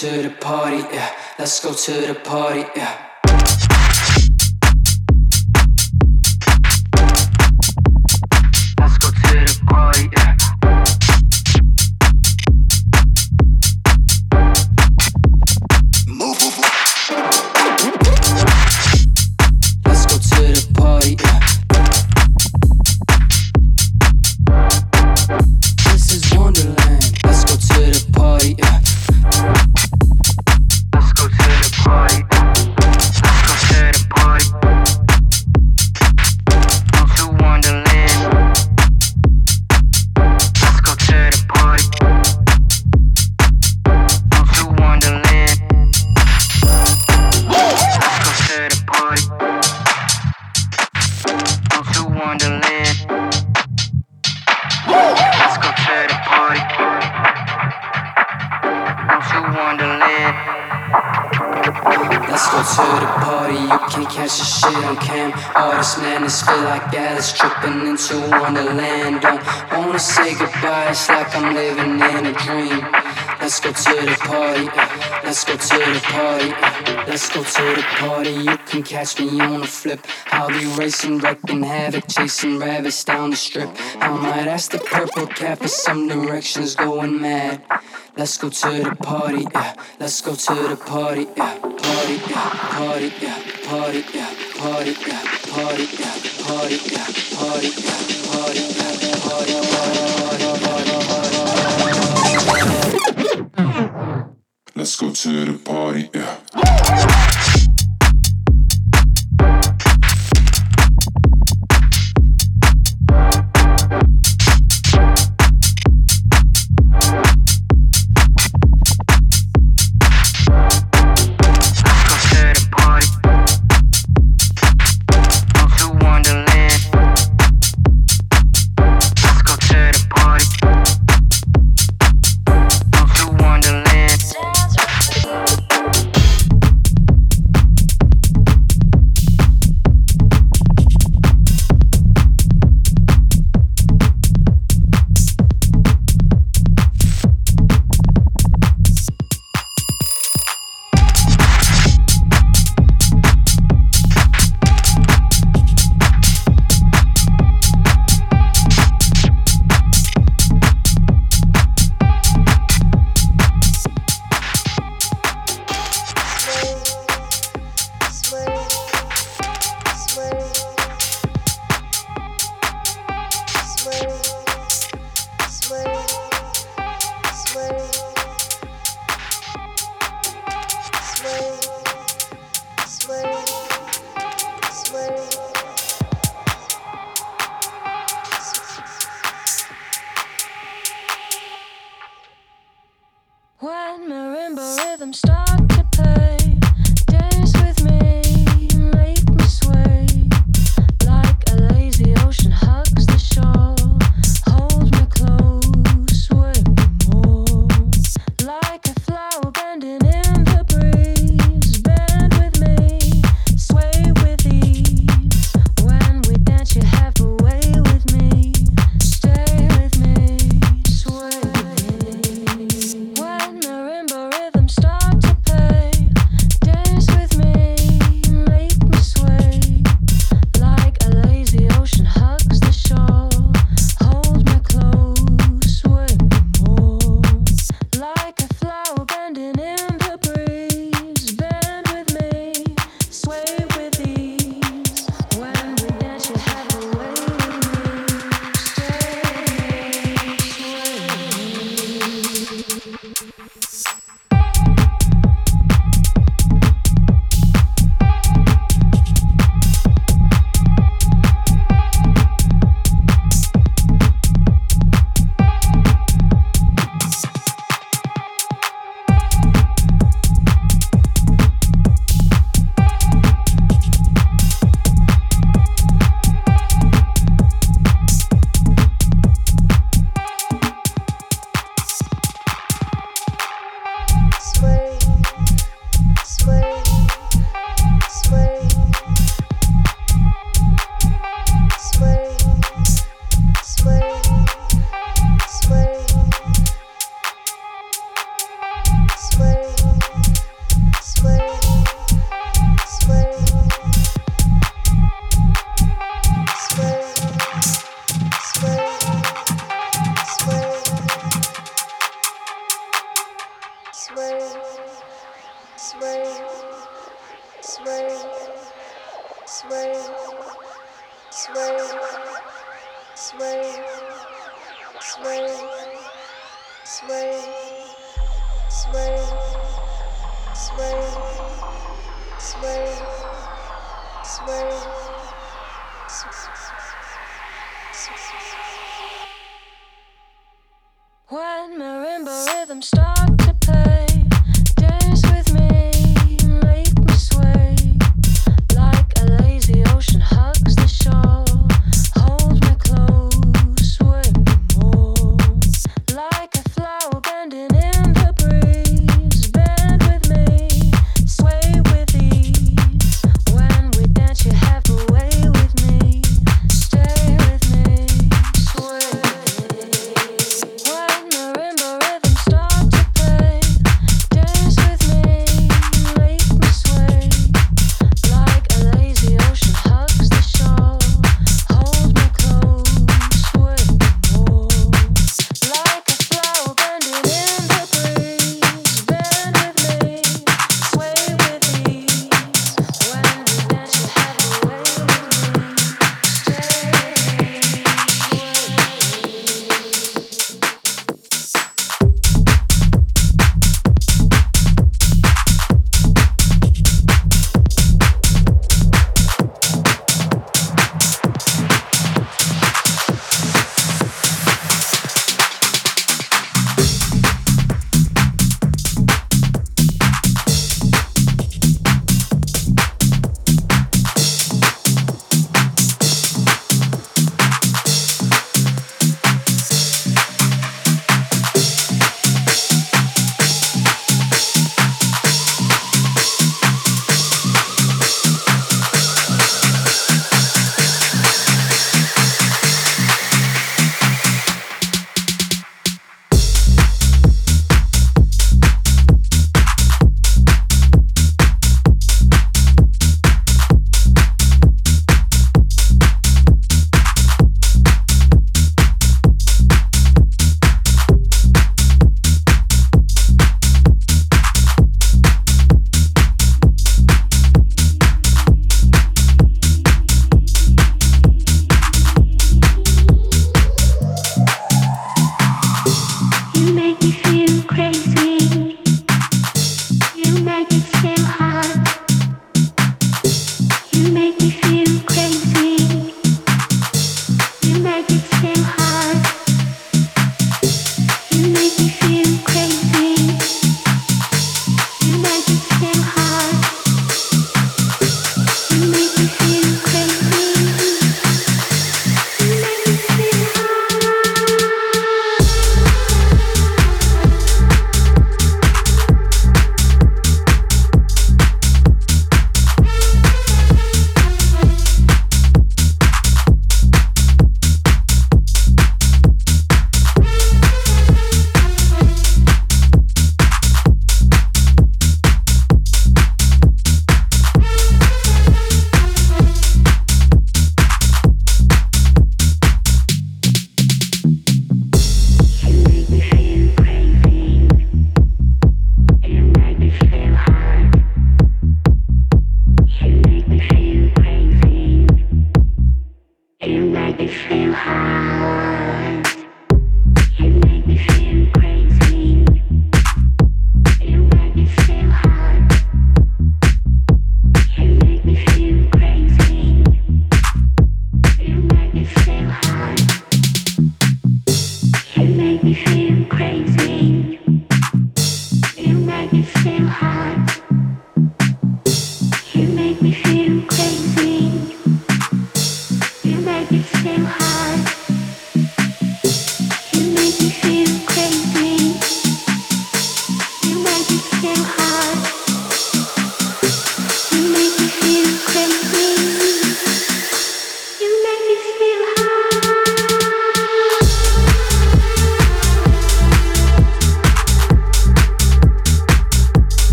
to the party, yeah. Let's go to the party, yeah. Catch me on a flip. I'll be racing, wrecking havoc, chasing rabbits down the strip. I might ask the purple cat for some directions, going mad. Let's go to the party, yeah. Let's go to the party, yeah. Party, yeah. Party, yeah. Party, yeah. Party, yeah. Party, yeah. Party, yeah. Party, yeah. Party, yeah. Party, to the party, yeah. When marimba rhythm starts.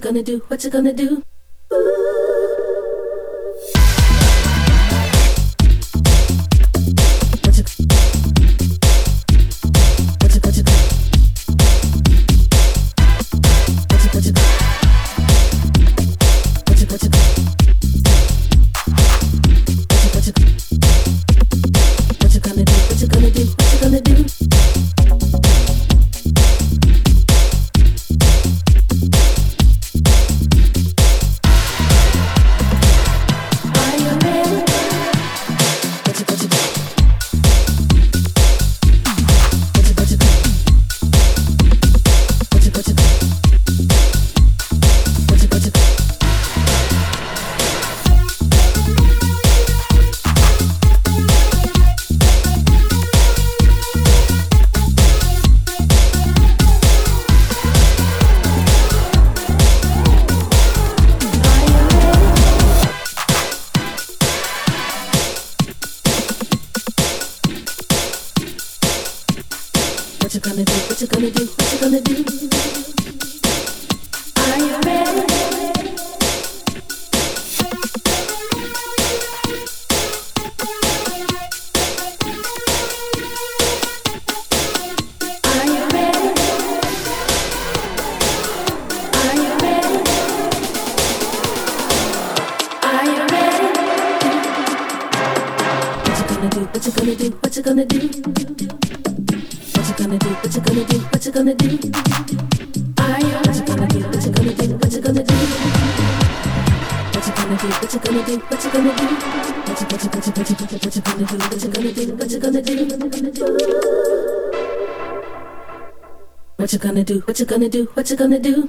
gonna do? What's it gonna do? What you gonna do? What you gonna do? What you gonna do?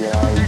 Yeah.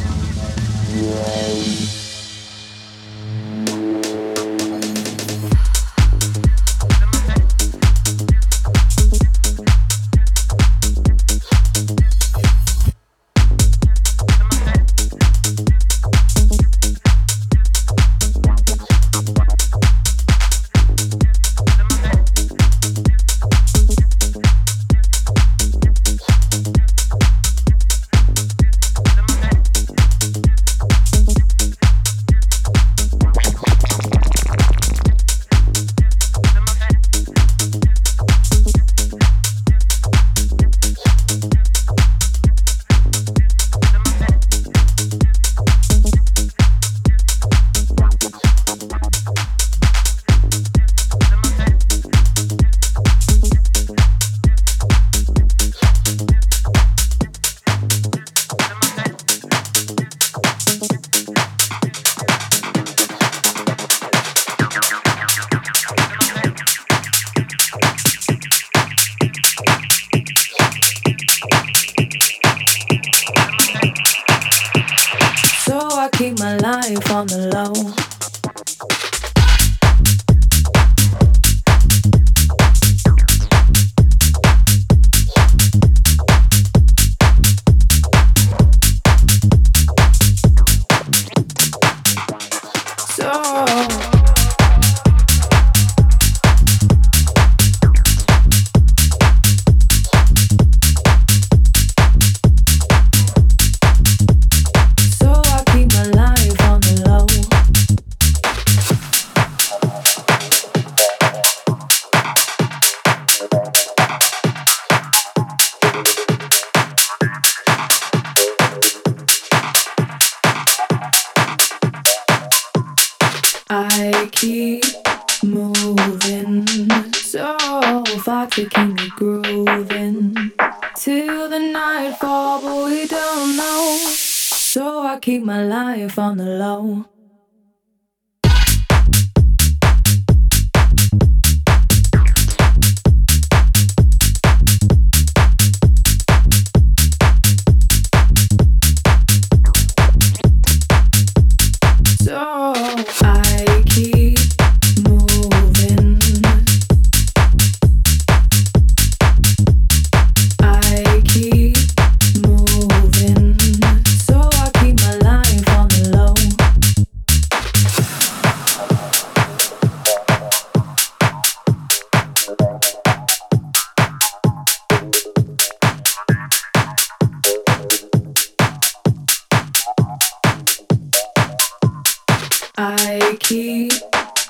we keep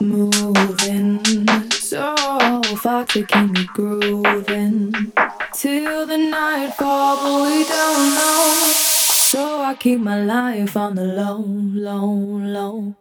moving. So fuck the king of grooving. Till the nightfall, but we don't know. So I keep my life on the low, low, low.